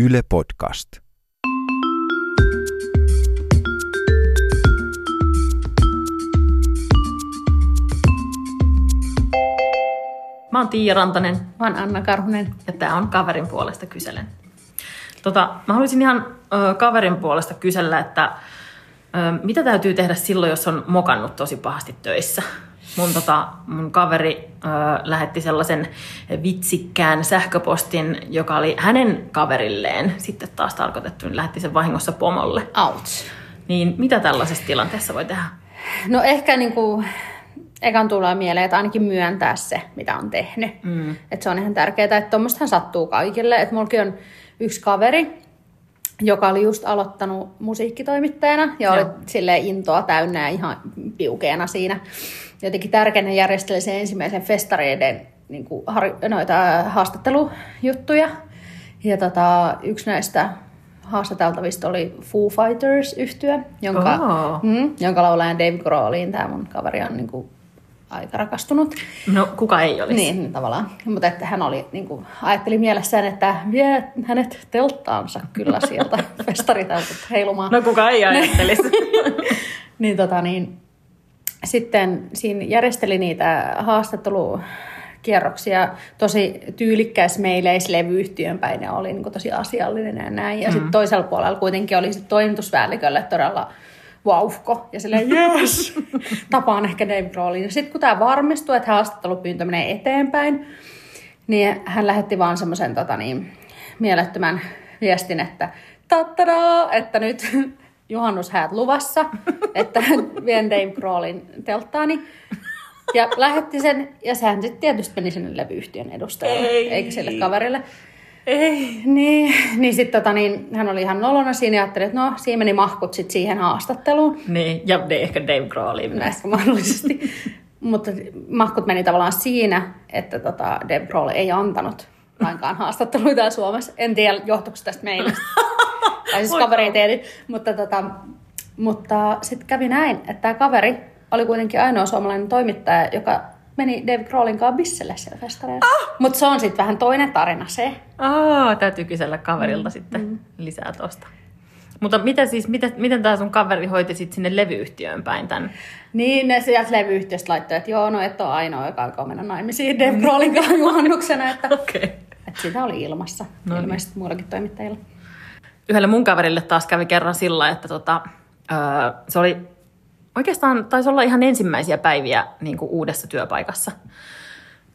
Yle Podcast. Mä oon Tiia Rantanen Mä oon Anna Karhunen. ja tää on Kaverin puolesta kyselen. Tota, mä haluaisin ihan ö, kaverin puolesta kysellä, että ö, mitä täytyy tehdä silloin, jos on mokannut tosi pahasti töissä? Mun, tota, mun kaveri ö, lähetti sellaisen vitsikkään sähköpostin, joka oli hänen kaverilleen sitten taas tarkoitettu, niin lähetti sen vahingossa pomolle. Ouch. Niin mitä tällaisessa tilanteessa voi tehdä? No ehkä niinku, ekan tulee mieleen, että ainakin myöntää se, mitä on tehnyt. Mm. Että se on ihan tärkeää, että tuommoistahan sattuu kaikille. Että mullakin on yksi kaveri, joka oli just aloittanut musiikkitoimittajana ja oli sille intoa täynnä ja ihan piukeena siinä. Jotenkin tärkeänä järjesteli sen ensimmäisen festareiden niin kuin, har, noita haastattelujuttuja. Ja tota, yksi näistä haastateltavista oli Foo Fighters yhtyö, jonka, Oo. mm, jonka laulajan Dave Grohliin tämä mun kaveri on niin kuin, aika rakastunut. No kuka ei olisi? Niin, niin tavallaan. Mutta että hän oli, niin kuin, ajatteli mielessään, että vie hänet telttaansa kyllä sieltä festariteltat heilumaan. No kuka ei ajattelisi? Niin, tota, niin sitten siinä järjesteli niitä haastattelukierroksia tosi tyylikkäis meileis levyyhtiön päin ja oli niin kuin, tosi asiallinen ja näin. Ja mm. sitten toisella puolella kuitenkin oli sit toimituspäällikölle todella vauhko ja silleen yes, tapaan ehkä Dave. Ja sitten kun tämä varmistui, että haastattelupyyntö menee eteenpäin, niin hän lähetti vaan semmoisen tota niin, mielettömän viestin, että tattadaa, että nyt juhannushäät luvassa, että vien Dave Grohlin telttaani. Ja lähetti sen, ja sehän sitten tietysti meni sinne levyyhtiön edustajalle, Ei. eikä sille kaverille. Ei. Niin, niin sitten tota, niin, hän oli ihan nolona siinä ja ajatteli, että no, siinä meni mahkut sitten siihen haastatteluun. Niin, ja de, ehkä Dave Grohlin myös. Näistä mahdollisesti. Mutta mahkut meni tavallaan siinä, että tota, Dave Grohl ei antanut lainkaan haastatteluita Suomessa. En tiedä, johtuiko se tästä meistä. tai siis Voi kaveri ei tiedä. Mutta, tota, mutta sitten kävi näin, että tämä kaveri oli kuitenkin ainoa suomalainen toimittaja, joka meni Dave Grohlin kanssa bisselle siellä festareilla. Ah! Mutta se on sitten vähän toinen tarina se. Aa, täytyy kysellä kaverilta mm, sitten mm. lisää tosta. Mutta miten siis, miten, miten tämä sun kaveri hoiti sitten sinne levyyhtiöön päin tämän? Niin, ne sieltä levyyhtiöstä laittoi, että joo, no et ole ainoa, joka aikoo mennä naimisiin Dave Grohlin kanssa juhannuksena, että. Okay. että sitä oli ilmassa, No niin. ilmeisesti muillakin toimittajilla. Yhdelle mun kaverille taas kävi kerran sillä, että tota, öö, se oli oikeastaan, taisi olla ihan ensimmäisiä päiviä niin kuin uudessa työpaikassa.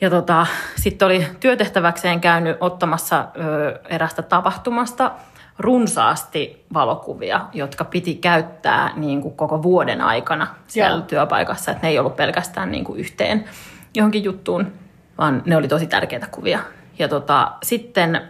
Ja tota, sitten oli työtehtäväkseen käynyt ottamassa ö, erästä tapahtumasta runsaasti valokuvia, jotka piti käyttää niin kuin koko vuoden aikana siellä Joo. työpaikassa. Että ne ei ollut pelkästään niin kuin yhteen johonkin juttuun, vaan ne oli tosi tärkeitä kuvia. Ja tota, sitten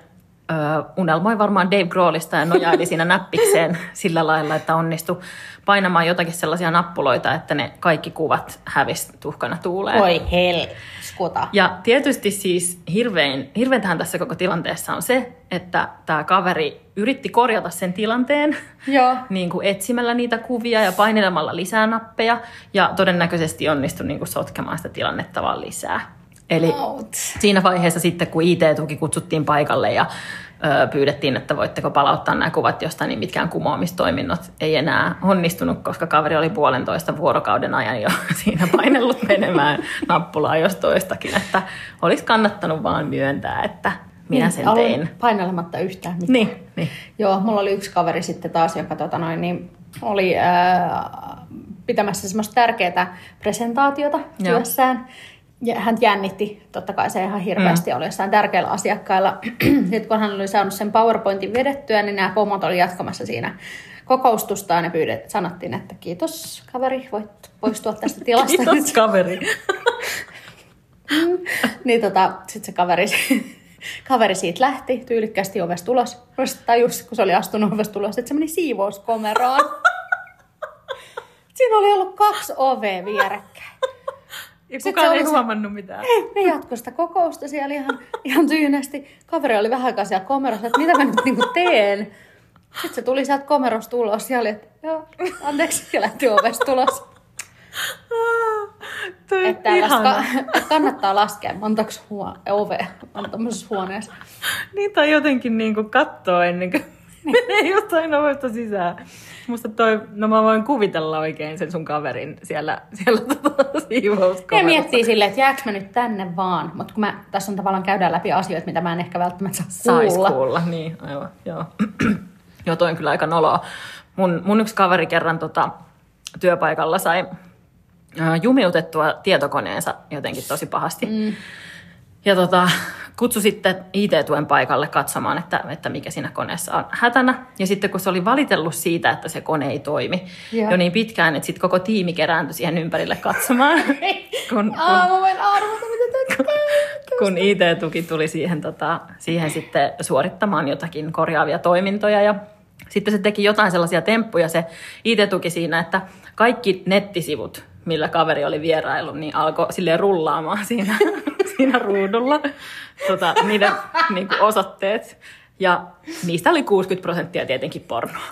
ö, unelmoi varmaan Dave Grohlista ja nojaili siinä näppikseen sillä lailla, että onnistui painamaan jotakin sellaisia nappuloita, että ne kaikki kuvat hävisi tuhkana tuuleen. Oi hel, skuta. Ja tietysti siis hirvein, hirveintähän tässä koko tilanteessa on se, että tämä kaveri yritti korjata sen tilanteen Joo. niin kuin etsimällä niitä kuvia ja painelemalla lisää nappeja ja todennäköisesti onnistui niin kuin sotkemaan sitä tilannetta vaan lisää. Eli Out. siinä vaiheessa sitten, kun IT-tuki kutsuttiin paikalle ja ö, pyydettiin, että voitteko palauttaa nämä kuvat jostain, niin mitkään kumoamistoiminnot ei enää onnistunut, koska kaveri oli puolentoista vuorokauden ajan jo siinä painellut menemään nappulaa jos toistakin, että olisi kannattanut vaan myöntää, että minä sen Aloin tein. painelematta yhtään mitään. Niin, niin. Joo, mulla oli yksi kaveri sitten taas, joka tota noin, niin oli ää, pitämässä semmoista tärkeää presentaatiota Joo. työssään. Ja hän jännitti, totta kai se ihan hirveästi mm. oli jossain tärkeillä asiakkailla. Sitten kun hän oli saanut sen PowerPointin vedettyä, niin nämä pomot oli jatkamassa siinä kokoustustaan ja pyydet, sanottiin, että kiitos kaveri, voit poistua tästä tilasta. Kiitos kaveri. niin tota, sitten se kaveri, kaveri siitä lähti tyylikkästi ovesta ulos. Tajus, kun se oli astunut ovesta ulos, että se meni siivouskomeroon. Siinä oli ollut kaksi ovea vierekkäin. Ja Sitten kukaan se ei se- huomannut mitään. Ei, ne jatkoi sitä kokousta siellä ihan, ihan tyynesti. Kaveri oli vähän aikaa siellä komerossa, että mitä mä nyt niinku teen. Sitten se tuli sieltä komerosta ulos ja oli, että joo, anteeksi, ja lähti ovesta ulos. Toi Että tällaista ihana. ka- että kannattaa laskea montaks huo- ovea on tuommoisessa huoneessa. Niin tai jotenkin niinku kattoo ennen kuin menee jostain ovesta sisään. Musta toi, no mä voin kuvitella oikein sen sun kaverin siellä, siellä tota Ja siivouskomerossa. miettii silleen, että jääkö mä nyt tänne vaan. Mutta kun mä, tässä on tavallaan käydään läpi asioita, mitä mä en ehkä välttämättä saa Sais kuulla. kuulla, niin aivan, joo. joo, toi on kyllä aika noloa. Mun, mun yksi kaveri kerran tota, työpaikalla sai ää, jumiutettua tietokoneensa jotenkin tosi pahasti. Mm. Ja tota, kutsui sitten IT-tuen paikalle katsomaan, että, että mikä siinä koneessa on hätänä. Ja sitten kun se oli valitellut siitä, että se kone ei toimi Joo. jo niin pitkään, että sitten koko tiimi kerääntyi siihen ympärille katsomaan. kun, kun, Aa, mä voin arvata, mitä tämä kun IT-tuki tuli siihen, tota, siihen sitten suorittamaan jotakin korjaavia toimintoja ja sitten se teki jotain sellaisia temppuja se IT-tuki siinä, että kaikki nettisivut, millä kaveri oli vierailu, niin alkoi silleen rullaamaan siinä, siinä ruudulla tota, niiden niin kuin osoitteet. Ja niistä oli 60 prosenttia tietenkin pornoa.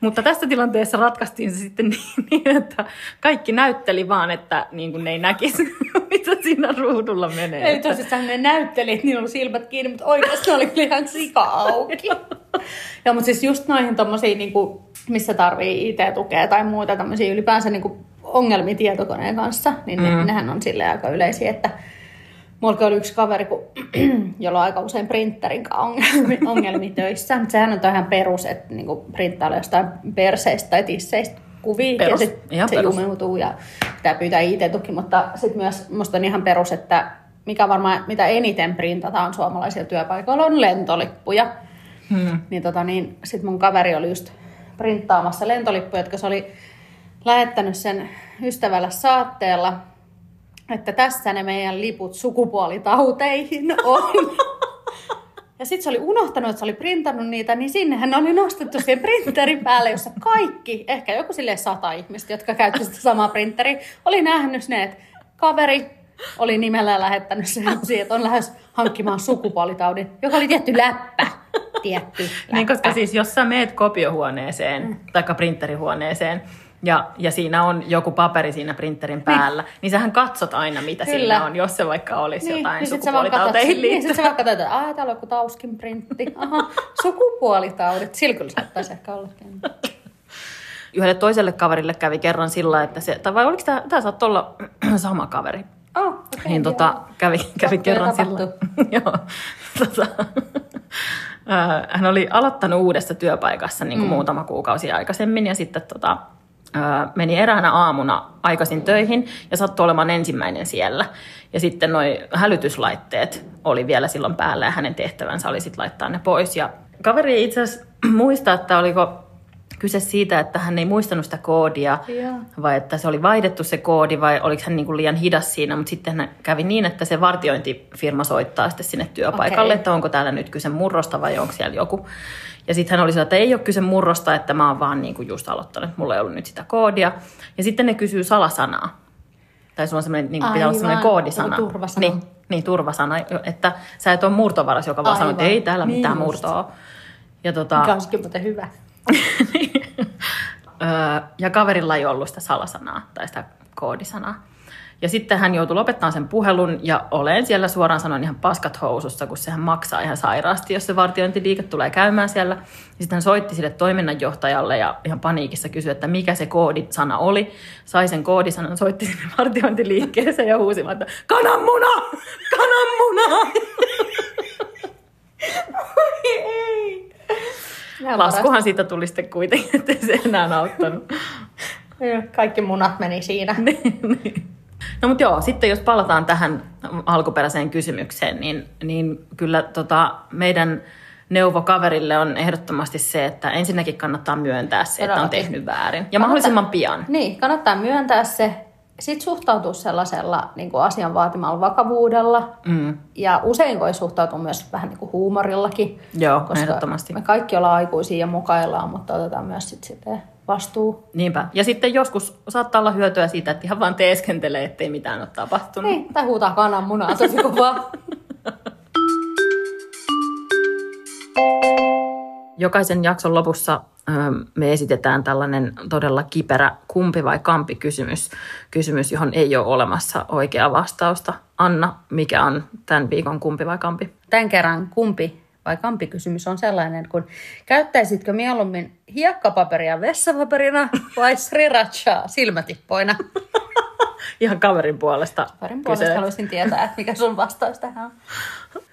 Mutta tässä tilanteessa ratkaistiin se sitten niin, niin että kaikki näytteli vaan, että niin kuin ne ei näkisi, mitä siinä ruudulla menee. Eli tosissaan ne näytteli, että niillä on silmät kiinni, mutta oikeasti oli ihan sika auki. ja mutta siis just noihin tommosiin, niinku, missä tarvii IT-tukea tai muuta tämmöisiä ylipäänsä niinku ongelmia tietokoneen kanssa, niin ne, Mm. nehän on sille aika yleisiä, että Mulla oli yksi kaveri, kun, jolla on aika usein printerin kanssa ongelmia, ongelmia töissä. Mutta sehän on ihan perus, että niinku printtailla jostain perseistä tai tisseistä kuvia. Perus, Ja sit ihan se perus. jumiutuu ja pitää pyytää IT-tuki. Mutta sitten myös musta on ihan perus, että mikä varmaan mitä eniten printataan suomalaisilla työpaikoilla on lentolippuja. Hmm. Niin, tota, niin sitten mun kaveri oli just printtaamassa lentolippuja, jotka se oli lähettänyt sen ystävällä saatteella, että tässä ne meidän liput sukupuolitauteihin on. Ja sitten se oli unohtanut, että se oli printannut niitä, niin sinnehän oli nostettu siihen printerin päälle, jossa kaikki, ehkä joku sille sata ihmistä, jotka käytti sitä samaa printeriä, oli nähnyt ne, että kaveri oli nimellä lähettänyt sen että on lähes hankkimaan sukupuolitaudin, joka oli tietty läppä. Tietty läppä. Niin, koska siis jos sä meet kopiohuoneeseen mm. tai printerihuoneeseen ja, ja siinä on joku paperi siinä printerin päällä, niin, niin sähän katsot aina, mitä Kyllä. siinä on, jos se vaikka olisi niin, jotain niin sukupuolitauteihin Niin, liittyvää. sä vaan katsot, että aah, täällä on joku tauskin printti. Aha, sukupuolitaudit. Sillä kyllä saattaisi ehkä olla. Yhdelle toiselle kaverille kävi kerran sillä, että se, tai vai oliko tämä, tämä saattoi olla sama kaveri, Oh, okay, niin tota, kävi, kävi kerran sillä. Joo. Tota, hän oli aloittanut uudessa työpaikassa niin kuin mm. muutama kuukausi aikaisemmin ja sitten tota, meni eräänä aamuna aikaisin töihin ja sattui olemaan ensimmäinen siellä. Ja sitten noi hälytyslaitteet oli vielä silloin päällä ja hänen tehtävänsä oli sitten laittaa ne pois. Ja kaveri itse asiassa muista, että oliko kyse siitä, että hän ei muistanut sitä koodia, Joo. vai että se oli vaihdettu se koodi, vai oliko hän niin kuin liian hidas siinä, mutta sitten hän kävi niin, että se vartiointifirma soittaa sitten sinne työpaikalle, Okei. että onko täällä nyt kyse murrosta vai onko siellä joku. Ja sitten hän oli sillä, että ei ole kyse murrosta, että mä oon vaan niin kuin just aloittanut, mulla ei ollut nyt sitä koodia. Ja sitten ne kysyy salasanaa. Tai sulla on semmoinen, niin kuin pitää olla semmoinen koodisana. turvasana. Niin, niin, turvasana, että sä et ole murtovaras, joka vaan sanoo, että ei täällä Niin mitään murtoa. Ja tota, Mikä olisikin muuten hyvä. Ja kaverilla ei ollut sitä salasanaa tai sitä koodisanaa. Ja sitten hän joutui lopettamaan sen puhelun ja olen siellä suoraan sanoen ihan paskat housussa, kun sehän maksaa ihan sairaasti, jos se vartiointiliike tulee käymään siellä. Ja sitten hän soitti sille toiminnanjohtajalle ja ihan paniikissa kysyi, että mikä se koodisana oli. Sai sen koodisanan, soitti sinne vartiointiliikkeeseen ja huusi, että kananmuna! Kananmuna! ei. Laskuhan siitä tuli sitten kuitenkin, että se enää auttanut. Kaikki munat meni siinä. Niin. No mutta joo, sitten jos palataan tähän alkuperäiseen kysymykseen, niin, niin kyllä tota, meidän neuvo kaverille on ehdottomasti se, että ensinnäkin kannattaa myöntää se, että on tehnyt väärin. Ja mahdollisimman pian. Niin, kannattaa myöntää se. Sitten suhtautua sellaisella niin kuin asian vaatimalla vakavuudella. Mm. Ja usein voi suhtautua myös vähän niin kuin huumorillakin. Joo, koska ehdottomasti. me kaikki ollaan aikuisia ja mukaillaan, mutta otetaan myös sit sitten vastuu. Niinpä. Ja sitten joskus saattaa olla hyötyä siitä, että ihan vaan teeskentelee, ettei mitään ole tapahtunut. Niin, tai huutaa kananmunaa tosi kovaa. Jokaisen jakson lopussa me esitetään tällainen todella kiperä kumpi vai kampi kysymys, kysymys, johon ei ole olemassa oikeaa vastausta. Anna, mikä on tämän viikon kumpi vai kampi? Tämän kerran kumpi vai kampi kysymys on sellainen, kun käyttäisitkö mieluummin hiekkapaperia vessapaperina vai srirachaa silmätippoina? Ihan kaverin puolesta. Kaverin puolesta kyse. haluaisin tietää, että mikä sun vastaus tähän on.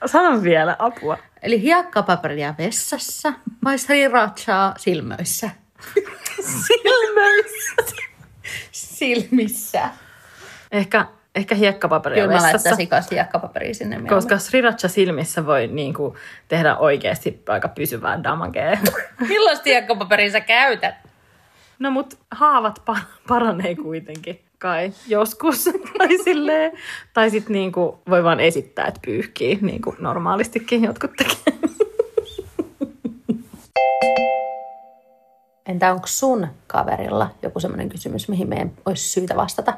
Sano vielä, apua. Eli hiekkapaperia vessassa vai srirachaa silmöissä? Silmöissä. Silmissä. Ehkä, ehkä hiekkapaperia Kyllä mä vessassa. laittaisin kanssa hiekkapaperia sinne mieluummin. Koska sriracha silmissä voi niin kuin, tehdä oikeasti aika pysyvää damagea. Millaista hiekkapaperia sä käytät? No mut haavat pa- paranee kuitenkin kai joskus. Tai, silleen. tai sitten niinku voi vaan esittää, että pyyhkii, niin kuin normaalistikin jotkut tekee. Entä onko sun kaverilla joku semmoinen kysymys, mihin meidän olisi syytä vastata?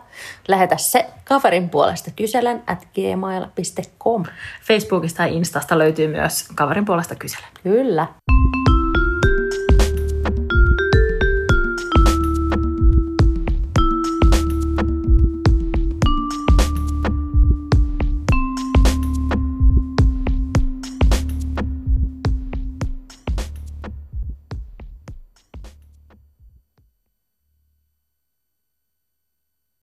Lähetä se kaverin puolesta kyselen at gmail.com. Facebookista ja Instasta löytyy myös kaverin puolesta kyselen. Kyllä.